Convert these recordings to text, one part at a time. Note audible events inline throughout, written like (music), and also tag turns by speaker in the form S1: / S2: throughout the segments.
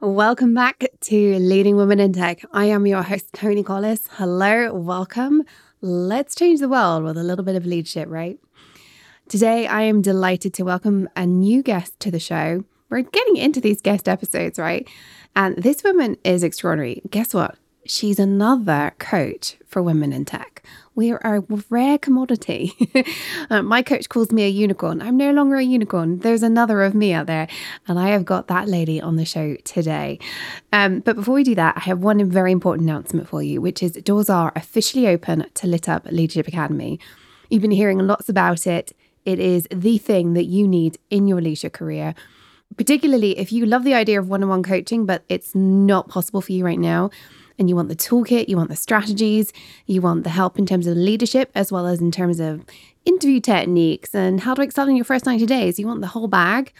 S1: Welcome back to Leading Women in Tech. I am your host, Toni Collis. Hello, welcome. Let's change the world with a little bit of leadership, right? Today, I am delighted to welcome a new guest to the show. We're getting into these guest episodes, right? And this woman is extraordinary. Guess what? She's another coach for women in tech. We are a rare commodity. (laughs) uh, my coach calls me a unicorn. I'm no longer a unicorn. There's another of me out there. And I have got that lady on the show today. Um, but before we do that, I have one very important announcement for you, which is doors are officially open to Lit Up Leadership Academy. You've been hearing lots about it. It is the thing that you need in your leadership career particularly if you love the idea of one on one coaching, but it's not possible for you right now, and you want the toolkit, you want the strategies, you want the help in terms of leadership, as well as in terms of interview techniques and how to excel in your first 90 days. You want the whole bag.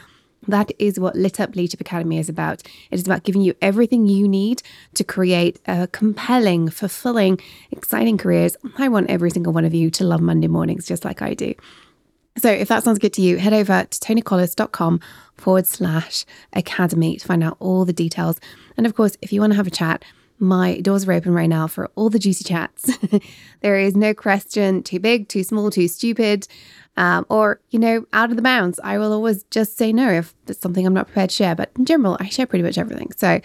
S1: That is what Lit Up Leadership Academy is about. It is about giving you everything you need to create a compelling, fulfilling, exciting careers. I want every single one of you to love Monday mornings just like I do. So if that sounds good to you, head over to tonicollis.com forward slash academy to find out all the details. And of course, if you want to have a chat, my doors are open right now for all the juicy chats. (laughs) there is no question too big, too small, too stupid, um, or, you know, out of the bounds. I will always just say no if it's something I'm not prepared to share. But in general, I share pretty much everything. So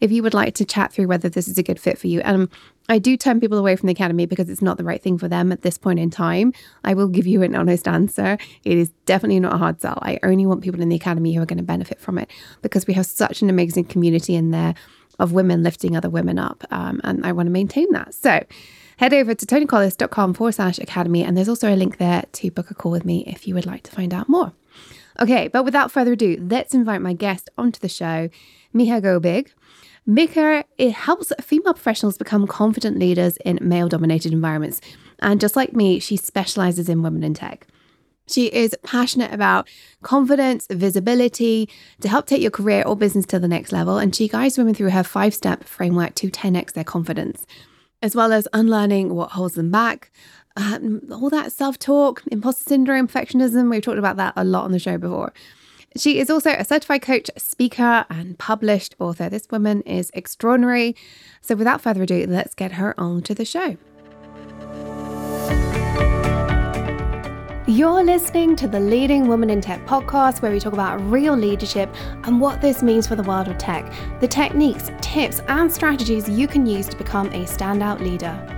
S1: if you would like to chat through whether this is a good fit for you, and I do turn people away from the academy because it's not the right thing for them at this point in time. I will give you an honest answer. It is definitely not a hard sell. I only want people in the academy who are going to benefit from it because we have such an amazing community in there of women lifting other women up. Um, and I want to maintain that. So head over to tonicollis.com forward slash academy. And there's also a link there to book a call with me if you would like to find out more. Okay, but without further ado, let's invite my guest onto the show, Micha Goebig. Micha it helps female professionals become confident leaders in male dominated environments. And just like me, she specializes in women in tech. She is passionate about confidence, visibility to help take your career or business to the next level. And she guides women through her five step framework to 10x their confidence, as well as unlearning what holds them back. Um, all that self talk, imposter syndrome, perfectionism. We've talked about that a lot on the show before. She is also a certified coach, speaker, and published author. This woman is extraordinary. So, without further ado, let's get her on to the show. You're listening to the Leading Woman in Tech podcast, where we talk about real leadership and what this means for the world of tech, the techniques, tips, and strategies you can use to become a standout leader.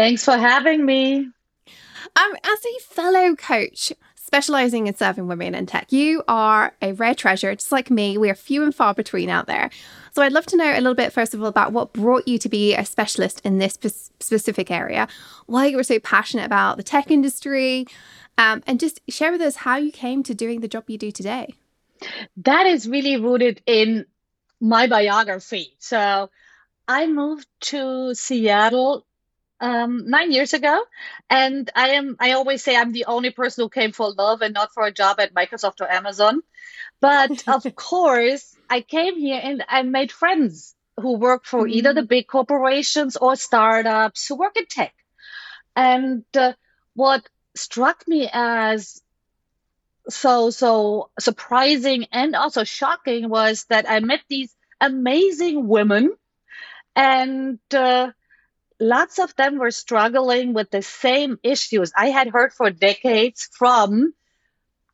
S2: Thanks for having me.
S1: Um, as a fellow coach specializing in serving women in tech, you are a rare treasure, just like me. We are few and far between out there. So I'd love to know a little bit, first of all, about what brought you to be a specialist in this specific area, why you were so passionate about the tech industry, um, and just share with us how you came to doing the job you do today.
S2: That is really rooted in my biography. So I moved to Seattle um, nine years ago, and I am. I always say I'm the only person who came for love and not for a job at Microsoft or Amazon. But (laughs) of course, I came here and I made friends who work for mm-hmm. either the big corporations or startups who work in tech. And uh, what struck me as so so surprising and also shocking was that I met these amazing women and uh, lots of them were struggling with the same issues I had heard for decades from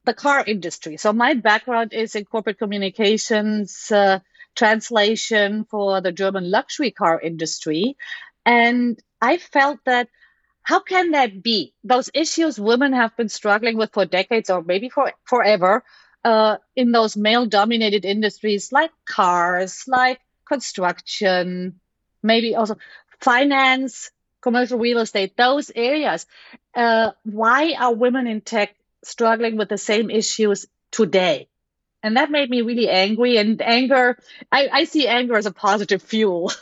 S2: the car industry. So my background is in corporate communications, uh, translation for the German luxury car industry. And I felt that how can that be? Those issues women have been struggling with for decades or maybe for forever uh, in those male dominated industries like cars, like construction, maybe also finance, commercial real estate, those areas. Uh, why are women in tech struggling with the same issues today? And that made me really angry. And anger, I, I see anger as a positive fuel.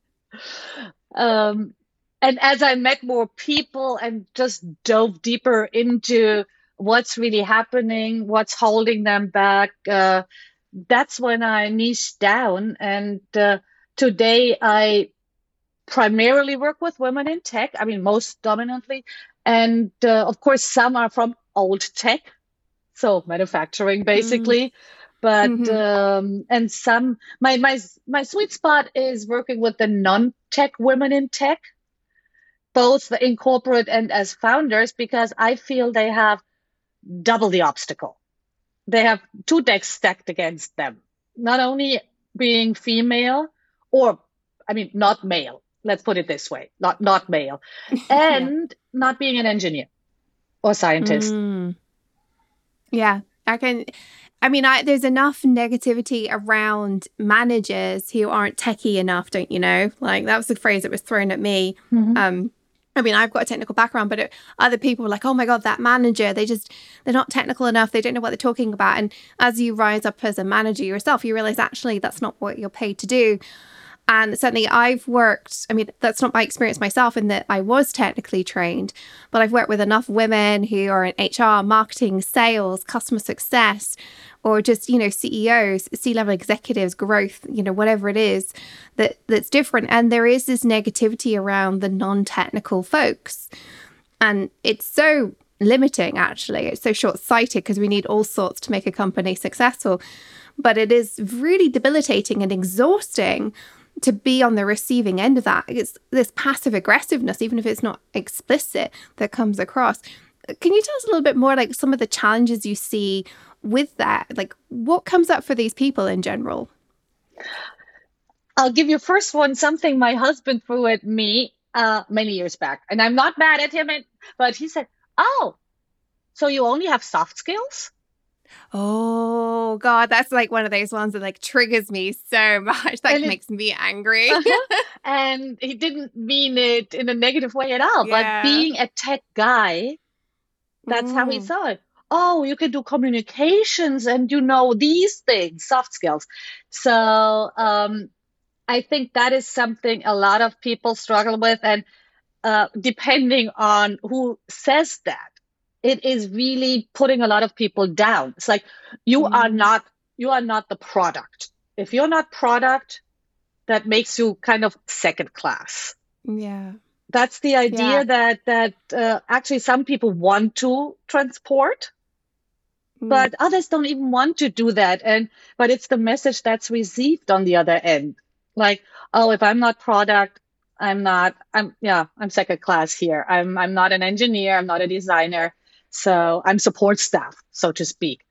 S2: (laughs) um, and as I met more people and just dove deeper into what's really happening, what's holding them back, uh, that's when I niched down. And uh, today I primarily work with women in tech. I mean, most dominantly. And uh, of course, some are from old tech, so manufacturing basically. Mm. But mm-hmm. um, and some my my my sweet spot is working with the non-tech women in tech, both in corporate and as founders, because I feel they have double the obstacle. They have two decks stacked against them. Not only being female, or I mean, not male. Let's put it this way: not not male, (laughs) and yeah. not being an engineer or scientist. Mm.
S1: Yeah, I can. I mean, I, there's enough negativity around managers who aren't techie enough, don't you know? Like that was the phrase that was thrown at me. Mm-hmm. Um, I mean, I've got a technical background, but it, other people were like, "Oh my god, that manager! They just they're not technical enough. They don't know what they're talking about." And as you rise up as a manager yourself, you realize actually that's not what you're paid to do. And certainly, I've worked, I mean, that's not my experience myself in that I was technically trained, but I've worked with enough women who are in HR, marketing, sales, customer success, or just, you know, CEOs, C level executives, growth, you know, whatever it is that, that's different. And there is this negativity around the non technical folks. And it's so limiting, actually. It's so short sighted because we need all sorts to make a company successful. But it is really debilitating and exhausting to be on the receiving end of that. It's this passive aggressiveness, even if it's not explicit, that comes across. Can you tell us a little bit more, like some of the challenges you see with that? Like, what comes up for these people in general?
S2: I'll give you first one something my husband threw at me uh, many years back, and I'm not mad at him, but he said, "Oh, so you only have soft skills?"
S1: Oh God, that's like one of those ones that like triggers me so (laughs) much. That and makes it, me angry.
S2: uh-huh. (laughs) And he didn't mean it in a negative way at all. Yeah. But being a tech guy, that's mm. how he mm. saw it. Oh, you can do communications and you know these things, soft skills. So um, I think that is something a lot of people struggle with. And uh, depending on who says that, it is really putting a lot of people down. It's like you mm. are not you are not the product. If you're not product, that makes you kind of second class.
S1: Yeah.
S2: That's the idea yeah. that that uh, actually some people want to transport, mm. but others don't even want to do that. And but it's the message that's received on the other end. Like, oh, if I'm not product, I'm not. I'm yeah. I'm second class here. I'm I'm not an engineer. I'm not a designer. So I'm support staff, so to speak.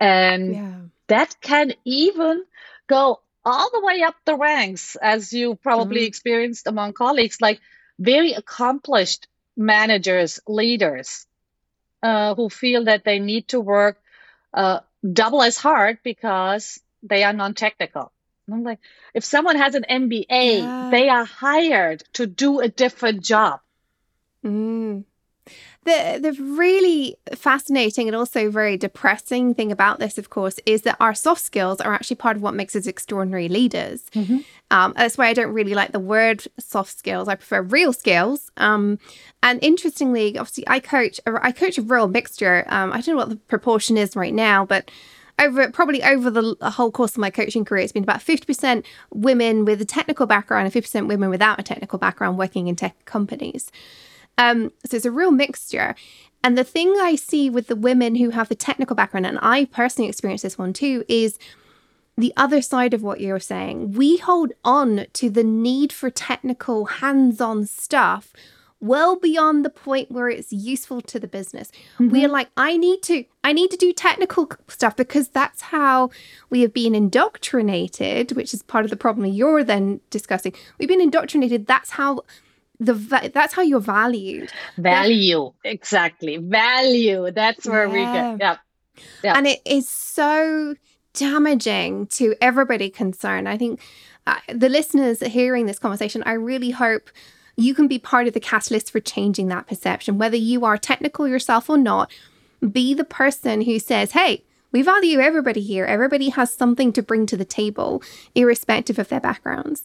S2: And yeah. that can even go all the way up the ranks, as you probably mm-hmm. experienced among colleagues, like very accomplished managers, leaders uh, who feel that they need to work uh, double as hard because they are non technical. I'm like, if someone has an MBA, yeah. they are hired to do a different job.
S1: Mm. The, the really fascinating and also very depressing thing about this, of course, is that our soft skills are actually part of what makes us extraordinary leaders. Mm-hmm. Um, that's why I don't really like the word soft skills. I prefer real skills. Um, and interestingly, obviously, I coach. I coach a real mixture. Um, I don't know what the proportion is right now, but over probably over the whole course of my coaching career, it's been about 50% women with a technical background and 50% women without a technical background working in tech companies. Um, so it's a real mixture. And the thing I see with the women who have the technical background, and I personally experienced this one too, is the other side of what you're saying. We hold on to the need for technical hands on stuff well beyond the point where it's useful to the business. Mm-hmm. We are like, I need to, I need to do technical stuff because that's how we have been indoctrinated, which is part of the problem you're then discussing. We've been indoctrinated. That's how the that's how you're valued.
S2: Value. That, exactly. Value. That's where yeah. we get yeah.
S1: Yeah and it is so damaging to everybody concerned. I think uh, the listeners hearing this conversation i really hope you can be part of the catalyst for changing that perception whether you are technical yourself or not. Be the person who says hey We value everybody here. Everybody has something to bring to the table, irrespective of their backgrounds.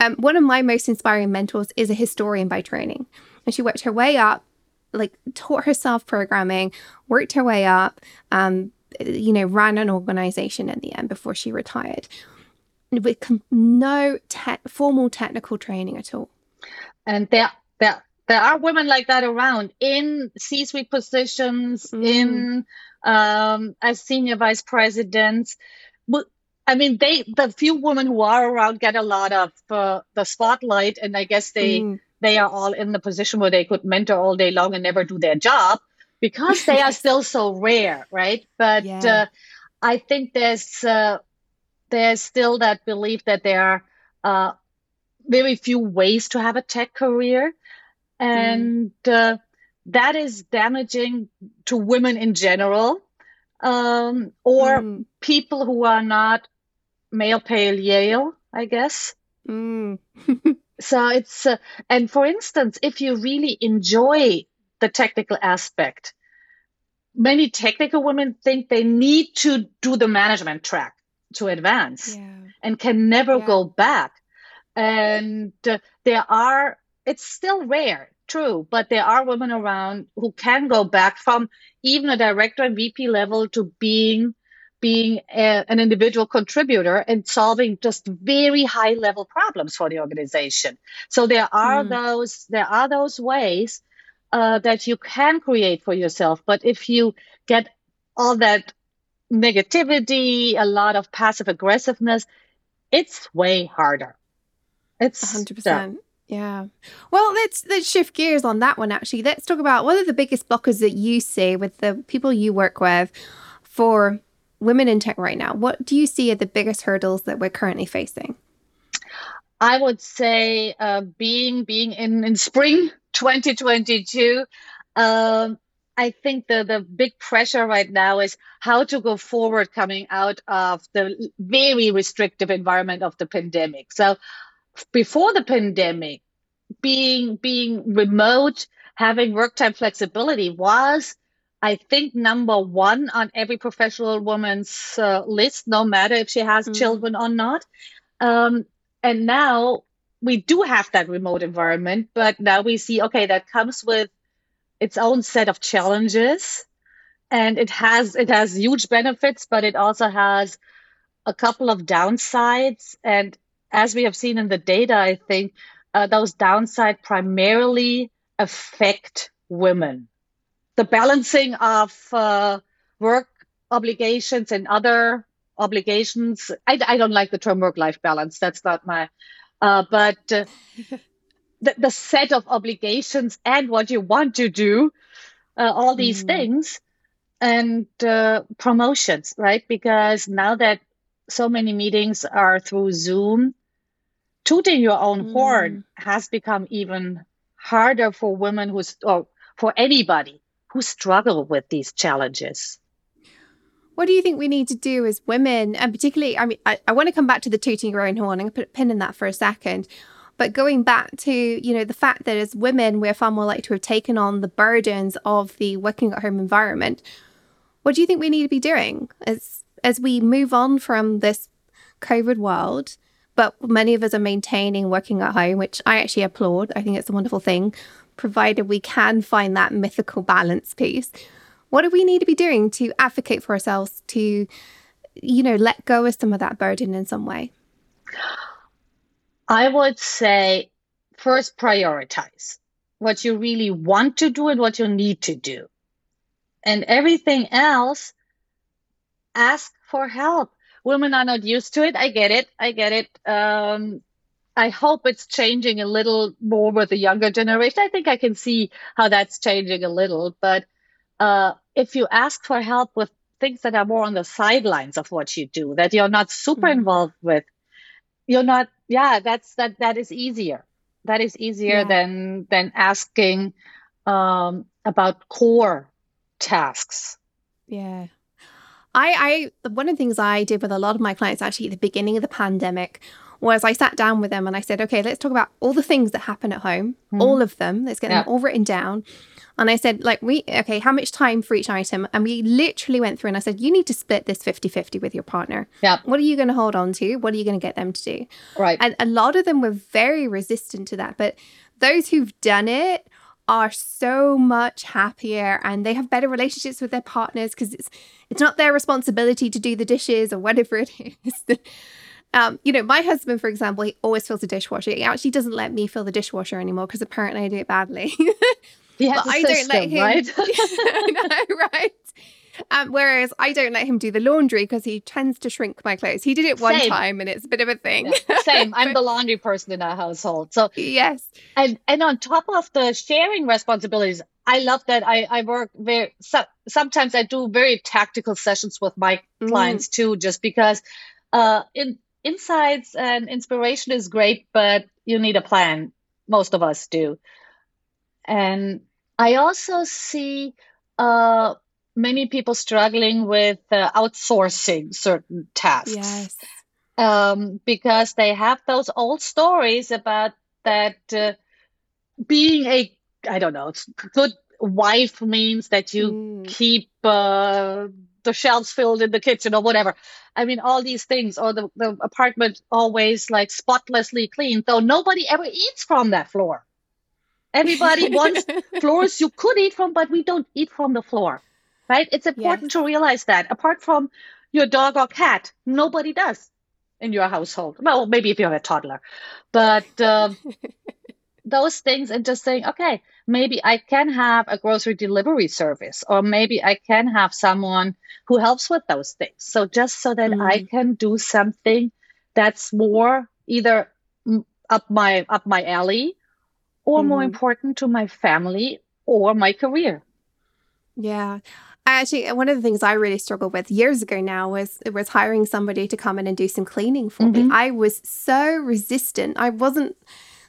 S1: Um, one of my most inspiring mentors is a historian by training, and she worked her way up, like taught herself programming, worked her way up, um, you know, ran an organization at the end before she retired with no te- formal technical training at all.
S2: And there, there, there are women like that around in C-suite positions, mm. in um, as senior vice presidents. I mean, they the few women who are around get a lot of uh, the spotlight, and I guess they mm. they are all in the position where they could mentor all day long and never do their job because they are (laughs) still so rare, right? But yeah. uh, I think there's uh, there's still that belief that there are uh, very few ways to have a tech career, and mm. uh, that is damaging to women in general, um, or mm. people who are not male pale Yale, I guess. Mm. so it's uh, and for instance, if you really enjoy the technical aspect, many technical women think they need to do the management track to advance yeah. and can never yeah. go back. And uh, there are, it's still rare, true, but there are women around who can go back from even a director and VP level to being being a, an individual contributor and solving just very high level problems for the organization. So there are mm. those there are those ways uh, that you can create for yourself. But if you get all that negativity, a lot of passive aggressiveness, it's way harder.
S1: It's 100%. Yeah. Well, let's let's shift gears on that one actually. Let's talk about what are the biggest blockers that you see with the people you work with for women in tech right now, what do you see are the biggest hurdles that we're currently facing?
S2: I would say uh, being being in, in spring 2022, um, I think the, the big pressure right now is how to go forward coming out of the very restrictive environment of the pandemic. So before the pandemic, being being remote, having work time flexibility was I think number one on every professional woman's uh, list, no matter if she has mm. children or not. Um, and now we do have that remote environment, but now we see, okay, that comes with its own set of challenges and it has it has huge benefits but it also has a couple of downsides and as we have seen in the data i think uh, those downsides primarily affect women the balancing of uh, work obligations and other obligations. I, I don't like the term work life balance. That's not my, uh, but uh, (laughs) the, the, set of obligations and what you want to do, uh, all these mm. things, and uh, promotions, right? Because now that so many meetings are through Zoom, tooting your own mm. horn has become even harder for women who's, or for anybody who struggle with these challenges.
S1: What do you think we need to do as women? And particularly, I mean, I, I want to come back to the tooting your own horn and put a pin in that for a second. But going back to, you know, the fact that as women, we're far more likely to have taken on the burdens of the working at home environment. What do you think we need to be doing as as we move on from this COVID world? But many of us are maintaining working at home, which I actually applaud. I think it's a wonderful thing provided we can find that mythical balance piece. What do we need to be doing to advocate for ourselves to, you know, let go of some of that burden in some way?
S2: I would say first prioritize what you really want to do and what you need to do. And everything else, ask for help. Women are not used to it. I get it. I get it. Um, I hope it's changing a little more with the younger generation. I think I can see how that's changing a little. But uh, if you ask for help with things that are more on the sidelines of what you do, that you're not super mm-hmm. involved with, you're not. Yeah, that's that. That is easier. That is easier yeah. than than asking um, about core tasks.
S1: Yeah. I, I, one of the things I did with a lot of my clients actually at the beginning of the pandemic was I sat down with them and I said, okay, let's talk about all the things that happen at home, mm. all of them. Let's get yeah. them all written down. And I said, like, we, okay, how much time for each item? And we literally went through and I said, you need to split this 50 50 with your partner.
S2: Yeah.
S1: What are you going to hold on to? What are you going to get them to do?
S2: Right.
S1: And a lot of them were very resistant to that. But those who've done it are so much happier and they have better relationships with their partners because it's it's not their responsibility to do the dishes or whatever it (laughs) is. Um, you know, my husband, for example, he always fills the dishwasher. He actually doesn't let me fill the dishwasher anymore because apparently I do it badly. (laughs)
S2: Yeah, I don't let him. Right? (laughs)
S1: know, right? Um, whereas I don't let him do the laundry because he tends to shrink my clothes. He did it one Same. time and it's a bit of a thing.
S2: Yeah. Same. I'm the (laughs) laundry person in our household. So
S1: yes.
S2: And and on top of the sharing responsibilities, I love that I, I work very so, sometimes I do very tactical sessions with my mm. clients too, just because uh in insights and inspiration is great, but you need a plan. Most of us do. And I also see uh, many people struggling with uh, outsourcing certain tasks.
S1: Yes.
S2: Um, because they have those old stories about that uh, being a, I don't know, good wife means that you mm. keep uh, the shelves filled in the kitchen or whatever. I mean, all these things, or the, the apartment always like spotlessly clean, though nobody ever eats from that floor. Everybody (laughs) wants floors you could eat from, but we don't eat from the floor, right? It's important to realize that. Apart from your dog or cat, nobody does in your household. Well, maybe if you have a toddler, but um, (laughs) those things and just saying, okay, maybe I can have a grocery delivery service, or maybe I can have someone who helps with those things. So just so that mm. I can do something that's more either up my up my alley or mm. more mm-hmm. important to my family or my career.
S1: Yeah. I actually, one of the things I really struggled with years ago now was was hiring somebody to come in and do some cleaning for mm-hmm. me. I was so resistant. I wasn't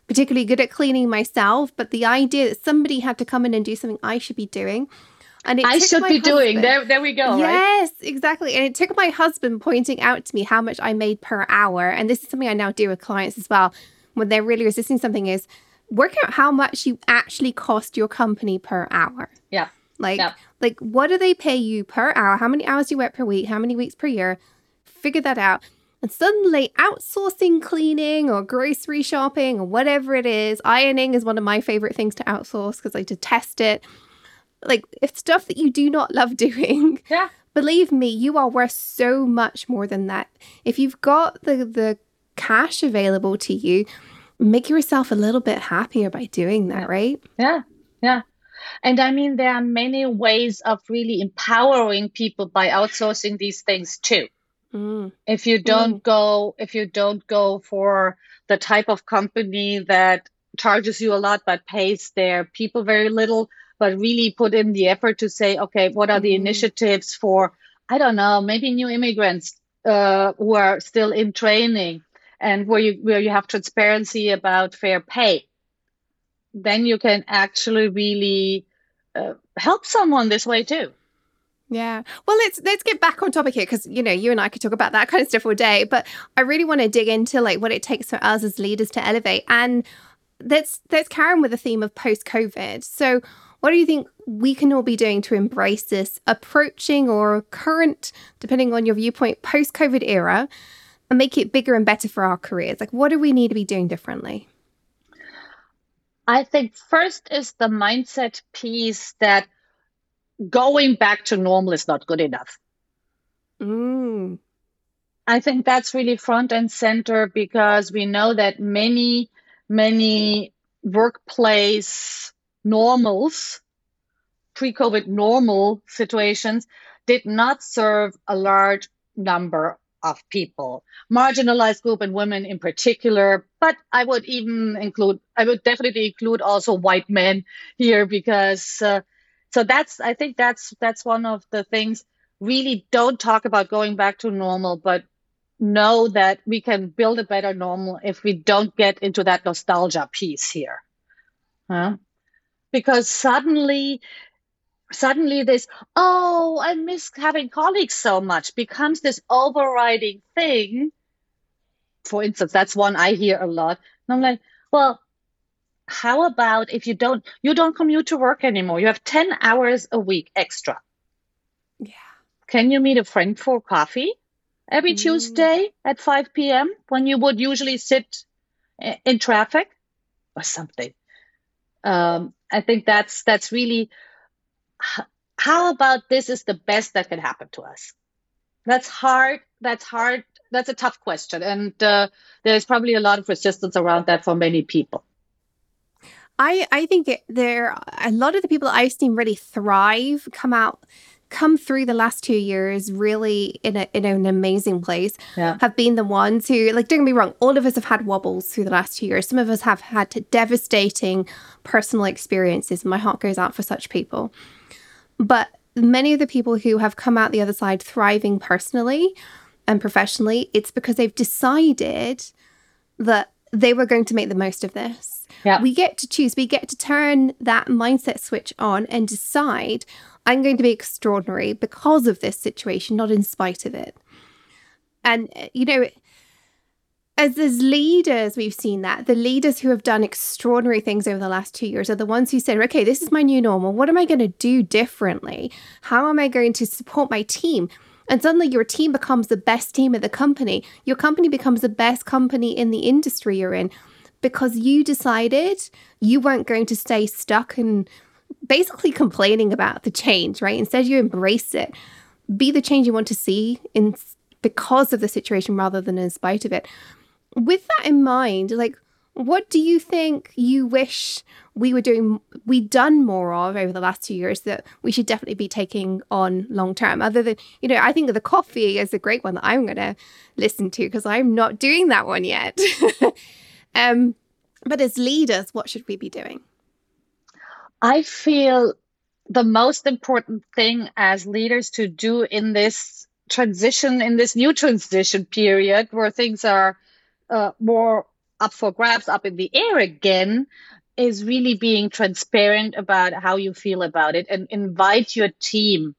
S1: particularly good at cleaning myself, but the idea that somebody had to come in and do something I should be doing.
S2: And I should be husband, doing. There, there we go.
S1: Yes, right? exactly. And it took my husband pointing out to me how much I made per hour. And this is something I now do with clients as well. When they're really resisting something, is work out how much you actually cost your company per hour.
S2: Yeah.
S1: Like, yeah. like what do they pay you per hour? How many hours do you work per week? How many weeks per year? Figure that out. And suddenly, outsourcing cleaning or grocery shopping or whatever it is, ironing is one of my favorite things to outsource because I detest it. Like, it's stuff that you do not love (laughs) doing.
S2: Yeah.
S1: Believe me, you are worth so much more than that. If you've got the the cash available to you, make yourself a little bit happier by doing that, right?
S2: Yeah. Yeah. And I mean, there are many ways of really empowering people by outsourcing these things too. Mm. If you don't mm. go, if you don't go for the type of company that charges you a lot but pays their people very little, but really put in the effort to say, okay, what are the mm. initiatives for, I don't know, maybe new immigrants uh, who are still in training and where you where you have transparency about fair pay then you can actually really uh, help someone this way too
S1: yeah. Well, let's let's get back on topic here because you know you and I could talk about that kind of stuff all day, but I really want to dig into like what it takes for us as leaders to elevate. And let's let's carry on with the theme of post COVID. So, what do you think we can all be doing to embrace this approaching or current, depending on your viewpoint, post COVID era? and make it bigger and better for our careers? Like, what do we need to be doing differently?
S2: I think first is the mindset piece that going back to normal is not good enough.
S1: Mm.
S2: I think that's really front and center because we know that many, many workplace normals, pre COVID normal situations, did not serve a large number of people, marginalized group and women in particular. But I would even include, I would definitely include also white men here because, uh, so that's, I think that's, that's one of the things really don't talk about going back to normal, but know that we can build a better normal if we don't get into that nostalgia piece here. Huh? Because suddenly suddenly this, oh, I miss having colleagues so much becomes this overriding thing for instance, that's one I hear a lot. And I'm like, well, how about if you don't you don't commute to work anymore? You have 10 hours a week extra.
S1: Yeah.
S2: Can you meet a friend for coffee every mm. Tuesday at 5 p.m. when you would usually sit in traffic or something? Um, I think that's that's really how about this is the best that can happen to us? That's hard. That's hard. That's a tough question, and uh, there's probably a lot of resistance around that for many people.
S1: I I think it, there a lot of the people I've seen really thrive, come out, come through the last two years really in a in an amazing place.
S2: Yeah.
S1: Have been the ones who like don't get me wrong, all of us have had wobbles through the last two years. Some of us have had devastating personal experiences. My heart goes out for such people. But many of the people who have come out the other side thriving personally and professionally, it's because they've decided that they were going to make the most of this.
S2: Yeah.
S1: We get to choose, we get to turn that mindset switch on and decide I'm going to be extraordinary because of this situation, not in spite of it. And, eh, you know, as as leaders we've seen that the leaders who have done extraordinary things over the last two years are the ones who said okay this is my new normal what am i going to do differently how am i going to support my team and suddenly your team becomes the best team of the company. Your company becomes the best company in the industry you're in because you decided you weren't going to stay stuck and basically complaining about the change right? Instead you embrace it. Be the change you want to see in because of the situation rather than in spite of it. With that in mind, like, what do you think you wish we were doing, we'd done more of over the last two years that we should definitely be taking on long term? Other than, you know, I think the coffee is a great one that I'm going to listen to because I'm not doing that one yet. (laughs) um, but as leaders, what should we be doing?
S2: I feel the most important thing as leaders to do in this transition, in this new transition period where things are uh, more up for grabs, up in the air again, is really being transparent about how you feel about it and invite your team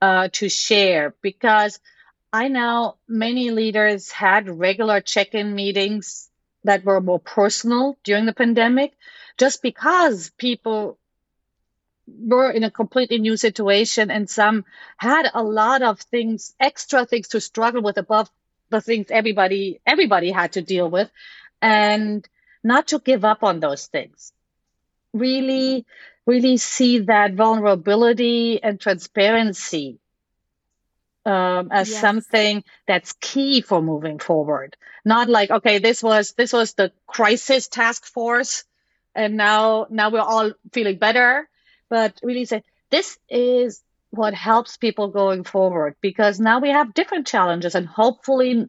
S2: uh, to share because I know many leaders had regular check in meetings that were more personal during the pandemic just because people were in a completely new situation and some had a lot of things extra things to struggle with above the things everybody everybody had to deal with and not to give up on those things. Really really see that vulnerability and transparency um, as yes. something that's key for moving forward. Not like okay this was this was the crisis task force and now now we're all feeling better. But really say this is what helps people going forward because now we have different challenges and hopefully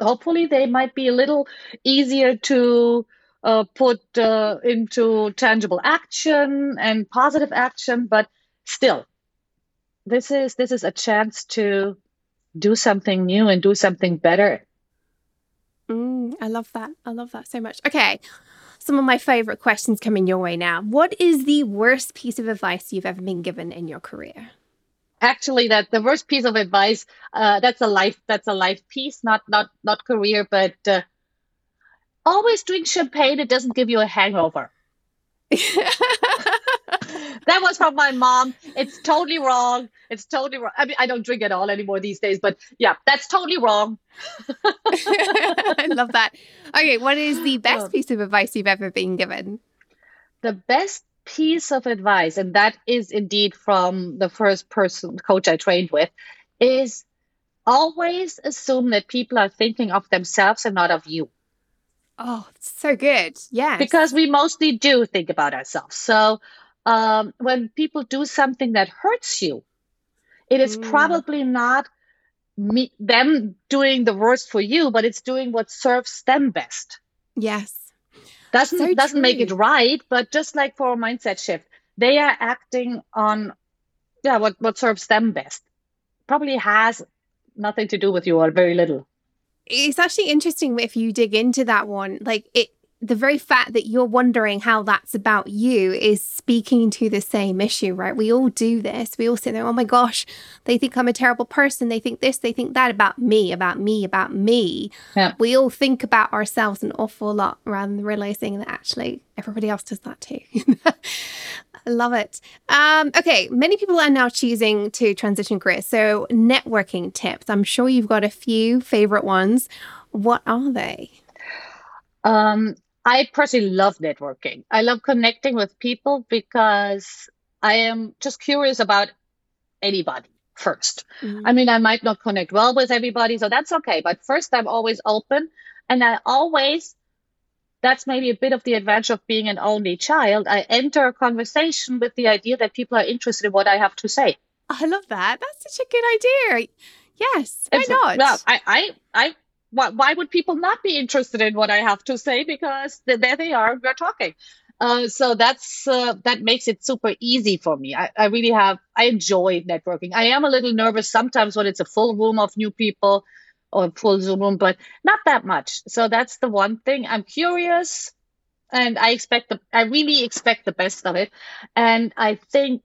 S2: hopefully they might be a little easier to uh, put uh, into tangible action and positive action but still this is this is a chance to do something new and do something better
S1: mm, i love that i love that so much okay some of my favorite questions coming your way now. What is the worst piece of advice you've ever been given in your career?
S2: Actually, that the worst piece of advice uh, that's a life that's a life piece, not not not career, but uh, always drink champagne. It doesn't give you a hangover. (laughs) that was from my mom. It's totally wrong. It's totally wrong. I mean, I don't drink at all anymore these days, but yeah, that's totally wrong. (laughs)
S1: I love that. Okay, what is the best piece of advice you've ever been given?
S2: The best piece of advice, and that is indeed from the first person coach I trained with, is always assume that people are thinking of themselves and not of you.
S1: Oh, so good. Yeah.
S2: Because we mostly do think about ourselves. So um, when people do something that hurts you, it is mm. probably not me, them doing the worst for you, but it's doing what serves them best.
S1: Yes.
S2: Doesn't so doesn't true. make it right, but just like for a mindset shift, they are acting on yeah, what, what serves them best. Probably has nothing to do with you or very little.
S1: It's actually interesting if you dig into that one. Like it the very fact that you're wondering how that's about you is speaking to the same issue, right? We all do this. We all sit there, oh my gosh, they think I'm a terrible person. They think this, they think that about me, about me, about me. Yeah. We all think about ourselves an awful lot rather than realizing that actually everybody else does that too. I (laughs) love it. Um, okay, many people are now choosing to transition careers. So, networking tips. I'm sure you've got a few favorite ones. What are they?
S2: Um, I personally love networking. I love connecting with people because I am just curious about anybody 1st mm-hmm. I mean, I might not connect well with everybody, so that's okay. But first, I'm always open and I always that's maybe a bit of the advantage of being an only child. I enter a conversation with the idea that people are interested in what I have to say.
S1: I love that. That's such a good idea. Yes, why not?
S2: Well, I, I, I why, why would people not be interested in what I have to say? Because there they are, we're talking. Uh, so that's uh, that makes it super easy for me. I, I really have I enjoy networking. I am a little nervous sometimes when it's a full room of new people or full Zoom room, but not that much. So that's the one thing. I'm curious, and I expect the I really expect the best of it, and I think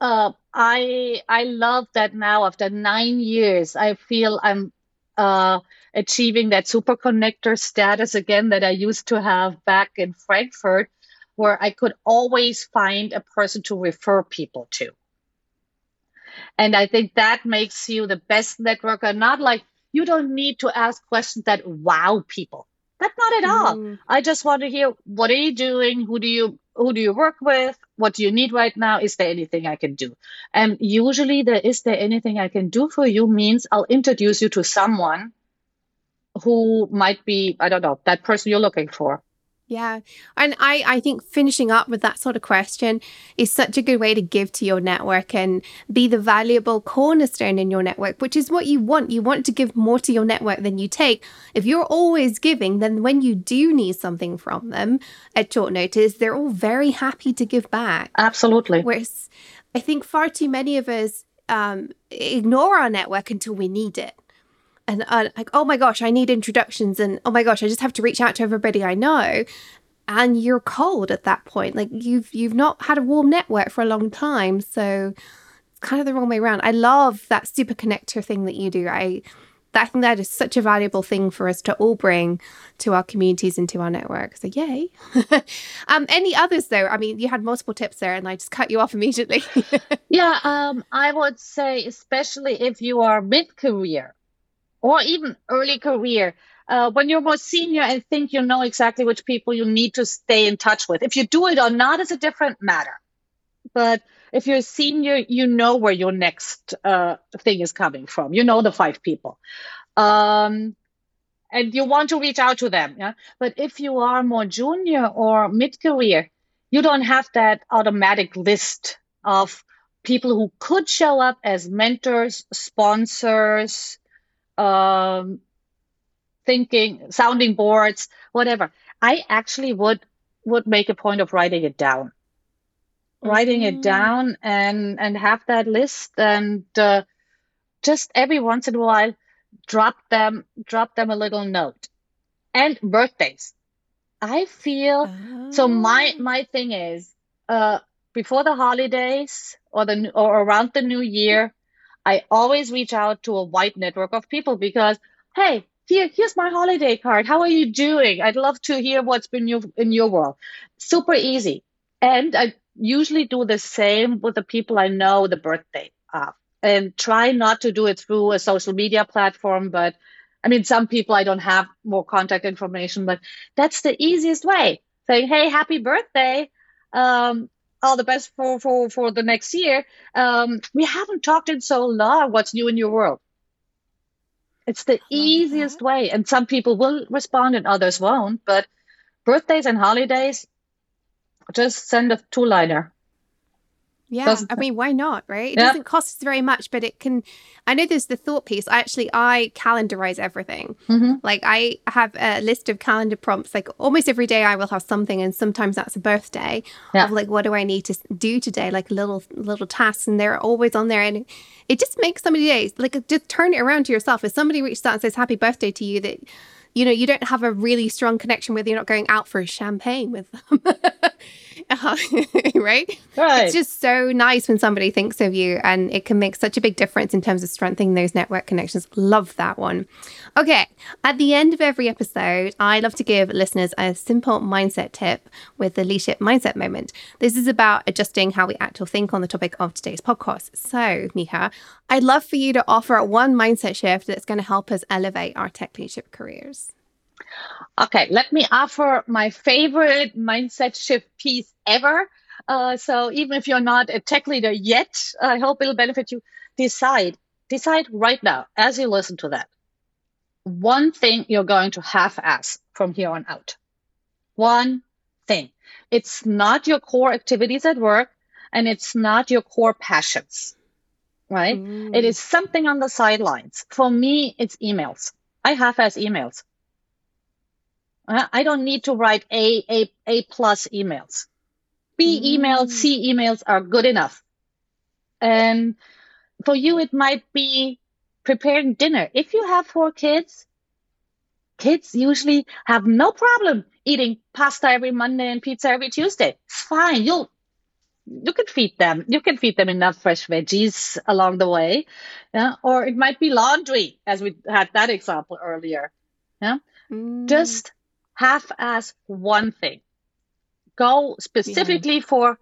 S2: uh, I I love that now after nine years I feel I'm uh, achieving that super connector status again that I used to have back in Frankfurt, where I could always find a person to refer people to. And I think that makes you the best networker, not like you don't need to ask questions that wow people. That's not at all. Mm. I just want to hear what are you doing? Who do you who do you work with? What do you need right now? Is there anything I can do? And usually the is there anything I can do for you means I'll introduce you to someone who might be, I don't know, that person you're looking for.
S1: Yeah. And I, I think finishing up with that sort of question is such a good way to give to your network and be the valuable cornerstone in your network, which is what you want. You want to give more to your network than you take. If you're always giving, then when you do need something from them at short notice, they're all very happy to give back.
S2: Absolutely.
S1: Whereas I think far too many of us um, ignore our network until we need it and uh, like oh my gosh i need introductions and oh my gosh i just have to reach out to everybody i know and you're cold at that point like you've you've not had a warm network for a long time so it's kind of the wrong way around i love that super connector thing that you do i I think that is such a valuable thing for us to all bring to our communities and to our network. So yay. (laughs) um, any others though? I mean, you had multiple tips there and I just cut you off immediately. (laughs)
S2: yeah, um, I would say especially if you are mid-career, or even early career, uh, when you're more senior and think you know exactly which people you need to stay in touch with. If you do it or not is a different matter. But if you're a senior, you know where your next uh, thing is coming from. You know the five people. Um, and you want to reach out to them. Yeah? But if you are more junior or mid career, you don't have that automatic list of people who could show up as mentors, sponsors, um, thinking, sounding boards, whatever. I actually would would make a point of writing it down, mm-hmm. writing it mm. down, and and have that list, and uh, just every once in a while, drop them drop them a little note, and birthdays. I feel oh. so. My oh. my thing is, uh, before the holidays or the or around the new year, I always reach out to a wide network of people because, hey, here, here's my holiday card. How are you doing? I'd love to hear what's been your, in your world. Super easy. And I usually do the same with the people I know the birthday of and try not to do it through a social media platform. But I mean, some people I don't have more contact information, but that's the easiest way saying, Hey, happy birthday. Um, all the best for for for the next year. Um, we haven't talked in so long. What's new in your world? It's the easiest way, and some people will respond and others won't. But birthdays and holidays, just send a two liner.
S1: Yeah, I mean, why not, right? It yeah. doesn't cost very much, but it can. I know there's the thought piece. I actually I calendarize everything. Mm-hmm. Like I have a list of calendar prompts. Like almost every day, I will have something, and sometimes that's a birthday yeah. of like what do I need to do today, like little little tasks, and they're always on there, and it just makes somebody days. Like just turn it around to yourself. If somebody reaches out and says happy birthday to you, that you know, you don't have a really strong connection with, you're not going out for a champagne with them. (laughs) uh, right? (laughs)
S2: Right.
S1: It's just so nice when somebody thinks of you and it can make such a big difference in terms of strengthening those network connections. Love that one. Okay. At the end of every episode, I love to give listeners a simple mindset tip with the leadership mindset moment. This is about adjusting how we act or think on the topic of today's podcast. So, Micha, I'd love for you to offer one mindset shift that's going to help us elevate our tech leadership careers.
S2: Okay, let me offer my favorite mindset shift piece ever. Uh, so even if you're not a tech leader yet, I hope it'll benefit you. Decide, decide right now as you listen to that. One thing you're going to half-ass from here on out. One thing. It's not your core activities at work and it's not your core passions, right? Mm. It is something on the sidelines. For me, it's emails. I half-ass emails. I don't need to write A, A, A plus emails. B mm. emails, C emails are good enough. And for you, it might be preparing dinner. If you have four kids, kids usually have no problem eating pasta every Monday and pizza every Tuesday. It's fine. You'll, you can feed them. You can feed them enough fresh veggies along the way. Yeah. Or it might be laundry, as we had that example earlier. Yeah. Mm. Just half as one thing. Go specifically yeah. for,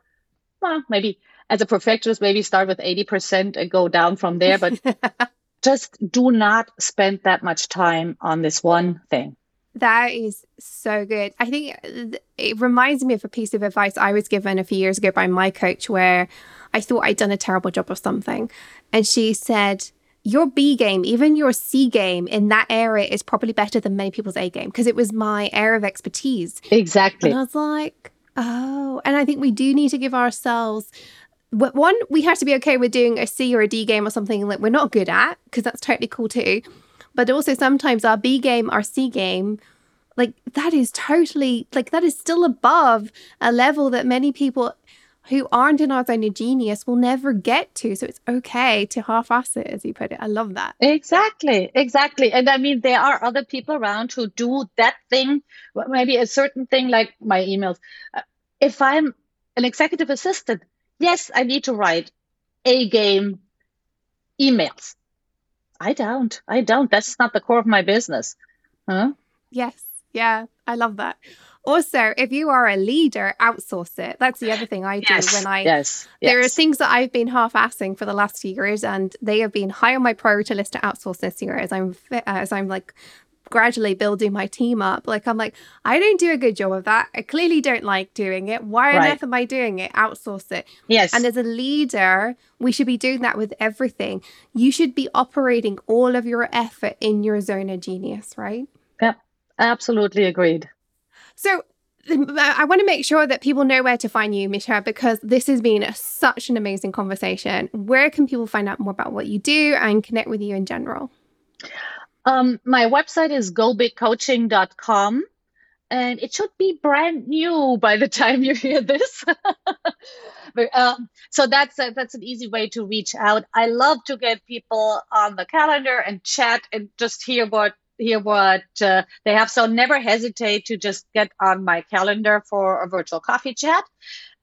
S2: well, maybe as a perfectionist, maybe start with 80% and go down from there. But (laughs) just do not spend that much time on this one thing.
S1: That is so good. I think it reminds me of a piece of advice I was given a few years ago by my coach where I thought I'd done a terrible job of something. And she said, your B game, even your C game in that area is probably better than many people's A game because it was my area of expertise.
S2: Exactly.
S1: And I was like, oh, and I think we do need to give ourselves one, we have to be okay with doing a C or a D game or something that we're not good at because that's totally cool too. But also sometimes our B game, our C game, like that is totally like that is still above a level that many people who aren't in our zone of genius will never get to. So it's okay to half ass it, as you put it. I love that.
S2: Exactly. Exactly. And I mean, there are other people around who do that thing, maybe a certain thing like my emails. Uh, if I'm an executive assistant, yes, I need to write a game emails. I don't. I don't. That's not the core of my business. Huh?
S1: Yes. Yeah. I love that. Also, if you are a leader, outsource it. That's the other thing I do
S2: yes,
S1: when I.
S2: Yes,
S1: yes. There are things that I've been half-assing for the last few years, and they have been high on my priority list to outsource this year as I'm as I'm like gradually building my team up. Like I'm like, I don't do a good job of that. I clearly don't like doing it. Why on right. earth am I doing it? Outsource it.
S2: Yes.
S1: And as a leader, we should be doing that with everything. You should be operating all of your effort in your zone of genius, right?
S2: Yep. Absolutely agreed.
S1: So I want to make sure that people know where to find you, Micha, because this has been such an amazing conversation. Where can people find out more about what you do and connect with you in general?
S2: Um, my website is goebigcoaching.com and it should be brand new by the time you hear this. (laughs) but, um, so that's a, that's an easy way to reach out. I love to get people on the calendar and chat and just hear what hear what uh, they have. So never hesitate to just get on my calendar for a virtual coffee chat.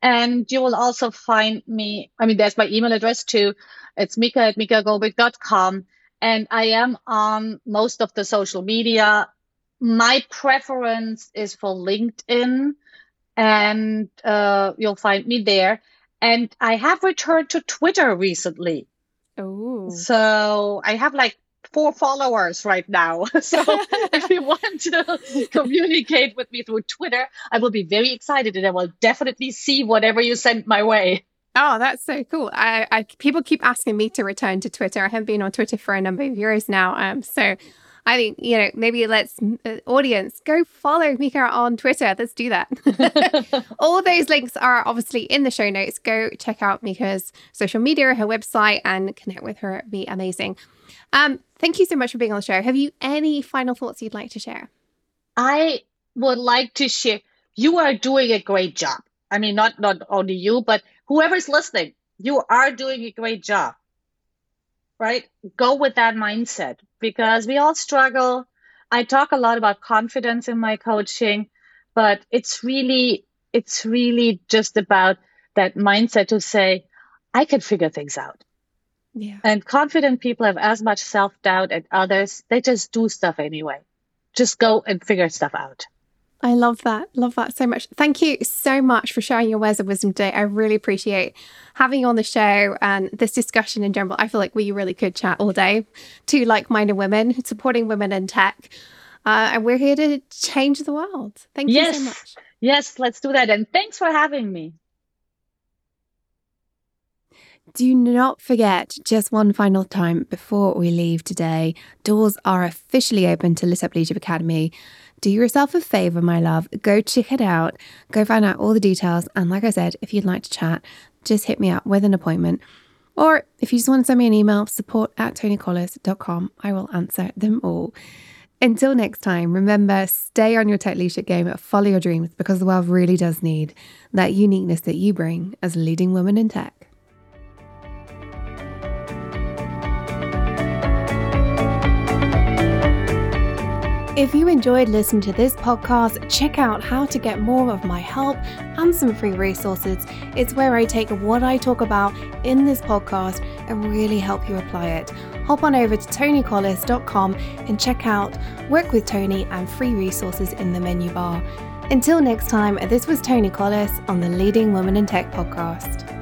S2: And you will also find me, I mean, there's my email address too. It's micha at michagoebig.com. And I am on most of the social media. My preference is for LinkedIn and uh, you'll find me there. And I have returned to Twitter recently.
S1: Oh.
S2: So I have like four followers right now. (laughs) So if you (laughs) want to communicate with me through Twitter, I will be very excited and I will definitely see whatever you send my way.
S1: Oh, that's so cool. I, I people keep asking me to return to Twitter. I haven't been on Twitter for a number of years now. Um, so I think, you know, maybe let's, uh, audience, go follow Micha on Twitter. Let's do that. (laughs) All those links are obviously in the show notes. Go check out Micha's social media, her website, and connect with her. It'd be amazing. Um, thank you so much for being on the show. Have you any final thoughts you'd like to share?
S2: I would like to share. You are doing a great job. I mean, not not only you, but whoever's listening, you are doing a great job right? Go with that mindset because we all struggle. I talk a lot about confidence in my coaching, but it's really, it's really just about that mindset to say, I can figure things out.
S1: Yeah.
S2: And confident people have as much self doubt as others. They just do stuff anyway. Just go and figure stuff out.
S1: I love that. Love that so much. Thank you so much for sharing your words of wisdom today. I really appreciate having you on the show and this discussion in general. I feel like we really could chat all day. Two like minded women supporting women in tech. Uh, and we're here to change the world. Thank you
S2: yes.
S1: so much.
S2: Yes, let's do that. And thanks for having me.
S1: Do not forget, just one final time before we leave today, doors are officially open to Lit Up Leadership Academy do yourself a favor, my love. Go check it out. Go find out all the details. And like I said, if you'd like to chat, just hit me up with an appointment. Or if you just want to send me an email, support at tonicollis.com, I will answer them all. Until next time, remember stay on your tech leadership game, follow your dreams because the world really does need that uniqueness that you bring as a leading woman in tech. If you enjoyed listening to this podcast, check out how to get more of my help and some free resources. It's where I take what I talk about in this podcast and really help you apply it. Hop on over to tonicollis.com and check out Work with Toni and free resources in the menu bar. Until next time, this was Toni Collis on the Leading Women in Tech podcast.